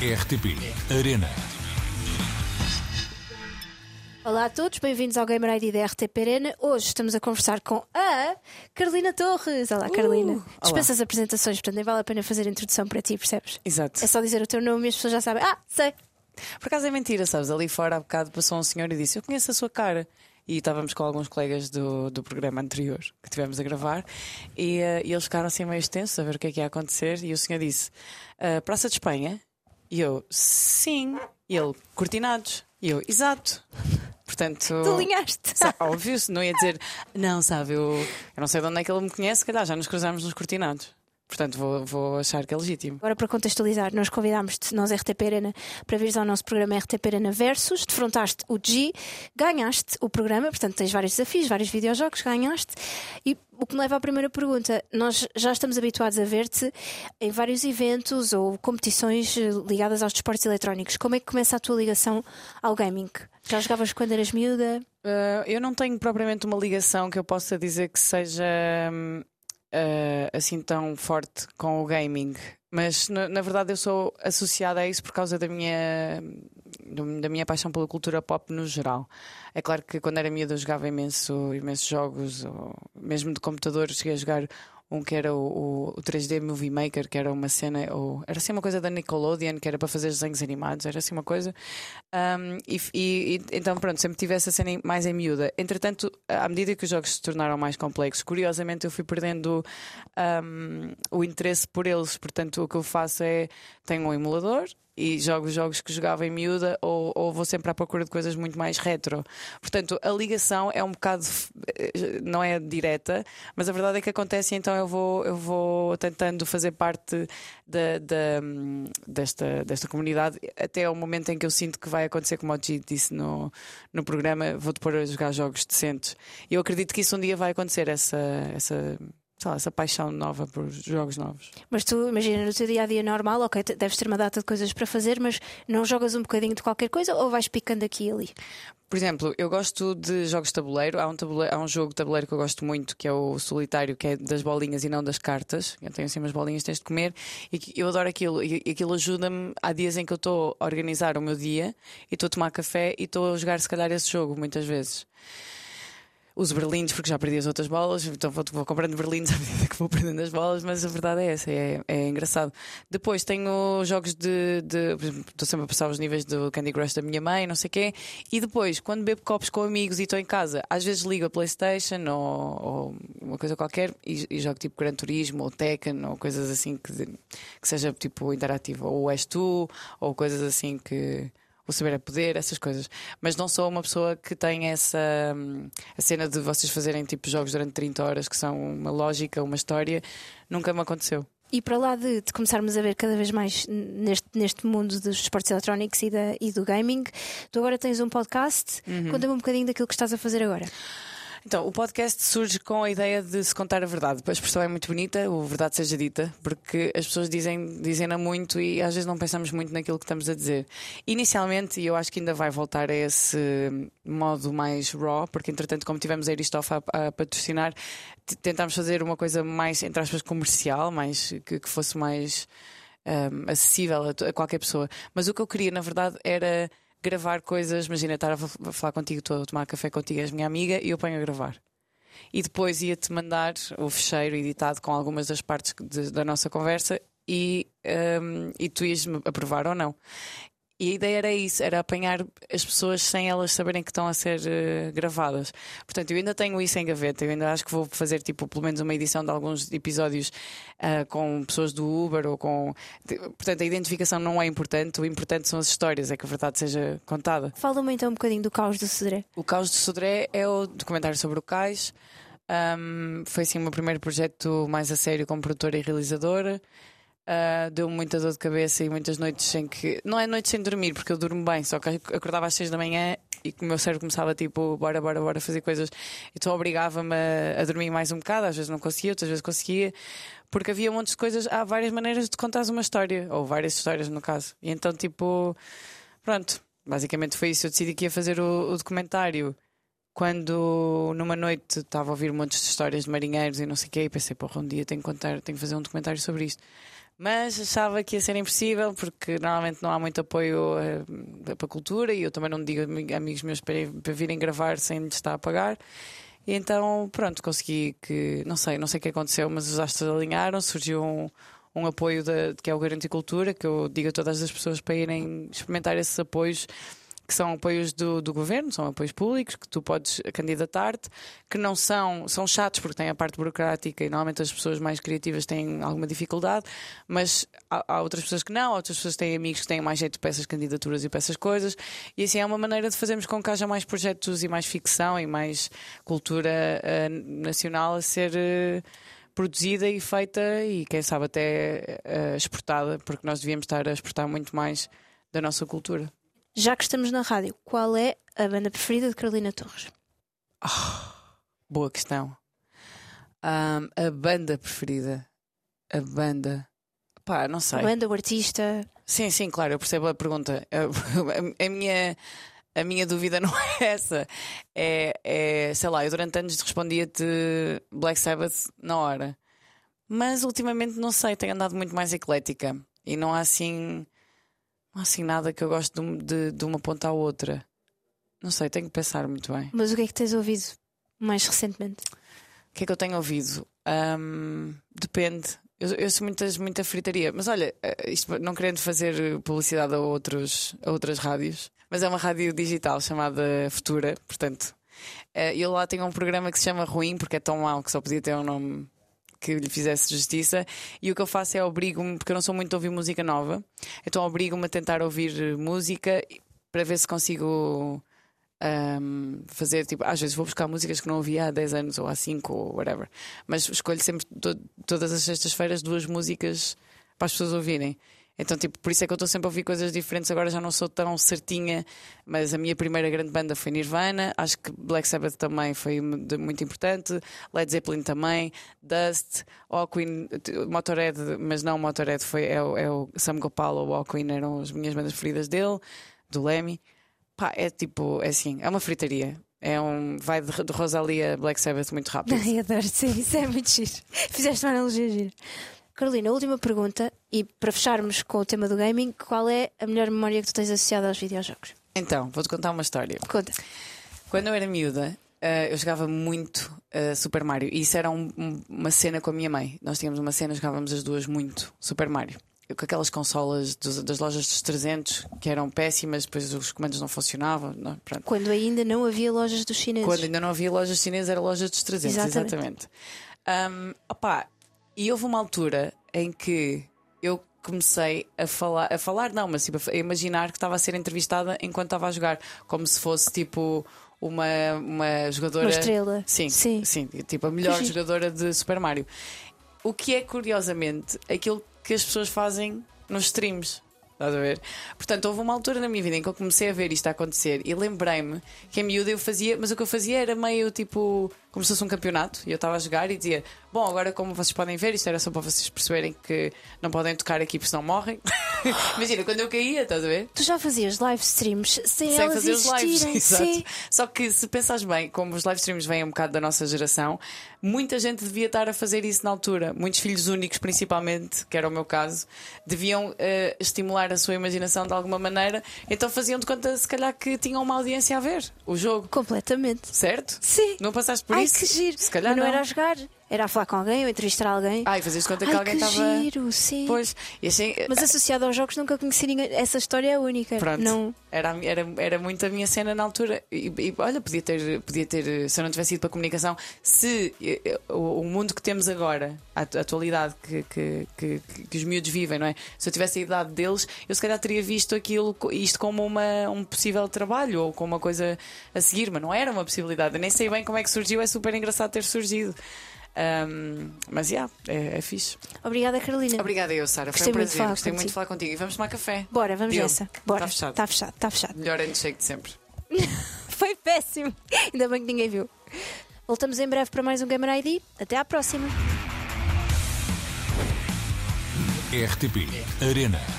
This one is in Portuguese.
RTP Arena. Olá a todos, bem-vindos ao Gamer ID da RTP Arena. Hoje estamos a conversar com a Carolina Torres. Olá, Carolina. Dispensa as apresentações, portanto nem vale a pena fazer a introdução para ti, percebes? Exato. É só dizer o teu nome e as pessoas já sabem. Ah, sei. Por acaso é mentira, sabes? Ali fora há bocado passou um senhor e disse: Eu conheço a sua cara. E estávamos com alguns colegas do, do programa anterior que tivemos a gravar e, eh, e eles ficaram assim meio extensos a ver o que é que ia acontecer. E o senhor disse: "Ah, Praça de Espanha? E eu: Sim. E ele: Cortinados. E eu: Exato. Portanto. Tu alinhaste. Óbvio, não ia dizer, não, sabe, eu, eu não sei de onde é que ele me conhece, se calhar já nos cruzamos nos cortinados. Portanto, vou, vou achar que é legítimo. Agora, para contextualizar, nós convidámos-te, nós RTP Arena, para vires ao nosso programa RTP Arena Versus, defrontaste o G, ganhaste o programa, portanto tens vários desafios, vários videojogos, ganhaste. E o que me leva à primeira pergunta: nós já estamos habituados a ver-te em vários eventos ou competições eh, ligadas aos desportos eletrónicos. Como é que começa a tua ligação ao gaming? Já jogavas quando eras miúda? Uh, eu não tenho propriamente uma ligação que eu possa dizer que seja uh, assim tão forte com o gaming, mas na, na verdade eu sou associada a isso por causa da minha da minha paixão pela cultura pop no geral. É claro que quando era miúda eu jogava imenso, imensos jogos, ou mesmo de computador, cheguei a jogar um que era o, o 3D Movie Maker, que era uma cena, ou era assim uma coisa da Nickelodeon, que era para fazer desenhos animados, era assim uma coisa. Um, e, e- então, pronto, sempre tive essa cena mais em miúda. Entretanto, à medida que os jogos se tornaram mais complexos, curiosamente eu fui perdendo um, o interesse por eles. Portanto, o que eu faço é tenho um emulador. E jogo os jogos que jogava em miúda ou, ou vou sempre à procura de coisas muito mais retro. Portanto, a ligação é um bocado. eh, não é direta, mas a verdade é que acontece então eu vou, eu vou tentando fazer parte da, desta, desta comunidade até ao momento em que eu sinto que vai acontecer, como o G disse no, no programa, vou-te pôr a jogar jogos decentes. Eu acredito que isso um dia vai acontecer, essa, essa, sei lá, essa paixão nova por jogos novos. Mas tu, imagina, no teu dia a dia normal, ok, deves ter uma data de coisas para fazer, mas não jogas um bocadinho de qualquer coisa ou vais picando aqui e ali? Por exemplo, eu gosto de jogos de tabuleiro. Há um, tabuleiro, há um jogo de tabuleiro que eu gosto muito, que é o solitário, que é das bolinhas e não das cartas. Eu tenho assim umas bolinhas, tens de comer. E eu adoro aquilo. E e aquilo ajuda-me. Há dias em que eu estou a organizar o meu dia e estou a tomar café e estou a jogar, se calhar, esse jogo, muitas vezes. Uso berlindes porque já perdi as outras bolas, então vou, vou comprando berlindes à medida que vou perdendo as bolas, mas a verdade é essa, é, é engraçado. Depois tenho jogos de. de- Estou sempre a passar os níveis do Candy Crush da minha mãe, não sei o quê. E depois, quando bebo copos com amigos e estou em casa, às vezes ligo a Playstation ou, ou uma coisa qualquer e, e jogo tipo Gran Turismo ou Tekken ou coisas assim que, que seja tipo interativo. Ou És Tu, ou coisas assim que. O saber é poder, essas coisas. Mas não sou uma pessoa que tem essa hum, a cena de vocês fazerem tipo jogos durante 30 horas que são uma lógica, uma história. Nunca me aconteceu. E para lá de, de começarmos a ver cada vez mais neste, neste mundo dos esportes eletrónicos e, da, e do gaming, tu agora tens um podcast. Conta-me um bocadinho daquilo que estás a fazer agora. Então, o podcast surge com a ideia de se contar a verdade. A expressão é muito bonita, o verdade seja dita, porque as pessoas dizem, dizem-na muito e às vezes não pensamos muito naquilo que estamos a dizer. Inicialmente, e eu acho que ainda vai voltar a esse modo mais raw, porque entretanto, como tivemos a Eristoff a, a patrocinar, tentámos fazer uma coisa mais, entre aspas, comercial, mais, que, que fosse mais um, acessível a, a qualquer pessoa. Mas o que eu queria, na verdade, era gravar coisas. Imagina, estar a fa- a falar contigo, estou a tomar café contigo, és minha amiga, e eu ponho a gravar. E depois ia-te mandar o fecheiro editado com algumas das partes de- da nossa conversa e, um, e tu ias-me aprovar ou não. E a ideia era isso, era apanhar as pessoas sem elas saberem que estão a ser eh, gravadas. Portanto, eu ainda tenho isso em gaveta, eu ainda acho que vou fazer tipo, pelo menos uma edição de alguns episódios ah, com pessoas do Uber ou com. Portanto, a identificação não é importante, o importante são as histórias, é que a verdade seja contada. Fala-me então um bocadinho do caos do Cedré. O Caos de Sodré é o documentário sobre o cais. Um, foi assim o meu primeiro projeto mais a sério como produtora e realizadora. Uh, Deu-me muita dor de cabeça e muitas noites sem que. Não é noites sem dormir, porque eu durmo bem, só que acordava às seis da manhã e que o meu cérebro começava tipo, bora, bora, bora fazer coisas. Então obrigava-me a, a dormir mais um bocado, às vezes não conseguia, outras vezes conseguia, porque havia montes de coisas. Há várias maneiras de contares uma história, ou várias histórias no caso. E então, tipo, pronto, basicamente foi isso. Eu decidi que ia fazer o, o documentário quando numa noite estava a ouvir montes de histórias de marinheiros e não sei o quê, e pensei, porra, um dia tenho que contar, tenho que fazer um documentário sobre isto. Mas achava que ia ser impossível porque normalmente não há muito apoio uh, para a cultura e eu também não digo a amigos meus para, para virem gravar sem lhes estar a pagar. E então, pronto, consegui que, não sei, não sei o que aconteceu, mas os astros alinharam, surgiu um, um apoio de, que é o Garanticultura, que eu digo a todas as pessoas para irem experimentar esses apoios que são apoios do, do governo, são apoios públicos, que tu podes candidatar-te, que não são, são chatos porque têm a parte burocrática e normalmente as pessoas mais criativas têm alguma dificuldade, mas há, há outras pessoas que não, outras pessoas têm amigos que têm mais jeito para essas candidaturas e para essas coisas, e assim é uma maneira de fazermos com que haja mais projetos e mais ficção e mais cultura uh, nacional a ser. Uh, produzida e feita e quem sabe até uh, exportada, porque nós devíamos estar a exportar muito mais da nossa cultura. Já que estamos na rádio, qual é a banda preferida de Carolina Torres? Oh, boa questão. Um, a banda preferida. A banda. Pá, não sei. A banda, o artista. Sim, sim, claro, eu percebo a pergunta. A, a minha. A minha dúvida não é essa. É, é sei lá, eu durante anos respondia-te Black Sabbath na hora. Mas ultimamente não sei, tenho andado muito mais eclética. E não há assim não há assim nada que eu gosto de, de, de, uma ponta à outra. Não sei, tenho que pensar muito bem. Mas o que é que tens ouvido mais recentemente? O que é que eu tenho ouvido? Um, depende. Eu, eu sou muitas, muita fritaria. Mas olha, eh, isto, não querendo fazer publicidade a, outros, a outras rádios, mas é uma rádio digital chamada Futura, portanto. Eh, eu lá tenho um programa que se chama Ruim, porque é tão mau que só podia ter um nome que lhe fizesse justiça. E o que eu faço é obrigo-me, porque eu não sou muito a ouvir música nova, então obrigo-me a tentar ouvir música para ver se consigo um, fazer tipo, às vezes vou buscar músicas que não ouvia há 10 anos ou há 5 ou whatever, mas escolho sempre to todas as sextas-feiras duas músicas para as pessoas ouvirem. Então, tipo, por isso é que eu estou sempre a ouvir coisas diferentes. Agora já não sou tão certinha, mas a minha primeira grande banda foi Nirvana. Acho que Black Sabbath também foi muito importante. Led Zeppelin também. Dust, Hawkwind, Motorhead, mas não Motorhead, foi, é, o, é o Sam Gopal ou Hawkwind, eram as minhas bandas preferidas dele, do Lemmy. Pá, é tipo, é assim, é uma fritaria. É um. Vai de, de Rosalia Black Sabbath muito rápido. Ai, adoro, sim, isso é muito giro. Fizeste uma analogia gira. Carolina, última pergunta, e para fecharmos com o tema do gaming, qual é a melhor memória que tu tens associada aos videojogos? Então, vou-te contar uma história. Conta. Quando eu era miúda, Uh, eu jogava muito uh, Super Mario e isso era um, um, uma cena com a minha mãe. Nós tínhamos uma cena, jogávamos as duas muito Super Mario. Eu, com aquelas consolas dos, das lojas dos 300 que eram péssimas, depois os comandos não funcionavam. Não, Quando ainda não havia lojas dos chineses. Quando ainda não havia lojas chinesas, era lojas dos 300, exatamente. exatamente. Um, opa, e houve uma altura em que eu comecei a falar, a falar não, mas tipo, a imaginar que estava a ser entrevistada enquanto estava a jogar, como se fosse tipo uma, uma jogadora. Uma estrela. Sim, sim, sim tipo a melhor jogadora de Super Mario. O que é curiosamente aquilo que as pessoas fazem nos streams. Estás a ver? Portanto, houve uma altura na minha vida em que eu comecei a ver isto a acontecer e lembrei-me que a miúda eu fazia, mas o que eu fazia era meio tipo como se fosse um campeonato e eu estava a jogar e dizia: Bom, agora como vocês podem ver, isto era só para vocês perceberem que não podem tocar aqui porque senão morrem. Imagina, quando eu caía, estás a ver? Tu já fazias live streams sem, sem elas fazer os lives, exato. Sim. Só que se pensas bem, como os live streams vêm um bocado da nossa geração, muita gente devia estar a fazer isso na altura. Muitos filhos únicos, principalmente, que era o meu caso, deviam uh, estimular a sua imaginação de alguma maneira, então faziam de conta, se calhar, que tinham uma audiência a ver o jogo. Completamente. Certo? Sim. Não passaste por Ai, isso? que giro. Se calhar Mas não, não, era a jogar. Era a falar com alguém ou entrevistar alguém. Ai, fazias conta que Ai, alguém que estava. giro, sim. Pois, assim, Mas associado aos jogos nunca conheci ninguém. Essa história é única. Pronto. Não... Era, era, era muito a minha cena na altura. E, e, olha, podia ter, podia ter, se eu não tivesse ido para a comunicação, se o, o mundo que temos agora, a, a atualidade que, que, que, que, os miúdos vivem, não é? Se eu tivesse a idade deles, eu se calhar teria visto aquilo, isto como uma, um possível trabalho ou como uma coisa a seguir, mas não era uma possibilidade. Eu nem sei bem como é que surgiu, é super engraçado ter surgido. Um, mas yeah, é, é fixe. Obrigada, Carolina. Obrigada eu, Sara. Foi um prazer. Muito Gostei muito de falar contigo. E vamos tomar café. Bora, vamos nessa. Bora. Está fechado. Está fechado, está fechado. Melhor handshake de sempre. Foi péssimo. Ainda bem que ninguém viu. Voltamos em breve para mais um Gamer ID. Até à próxima. RTP Arena.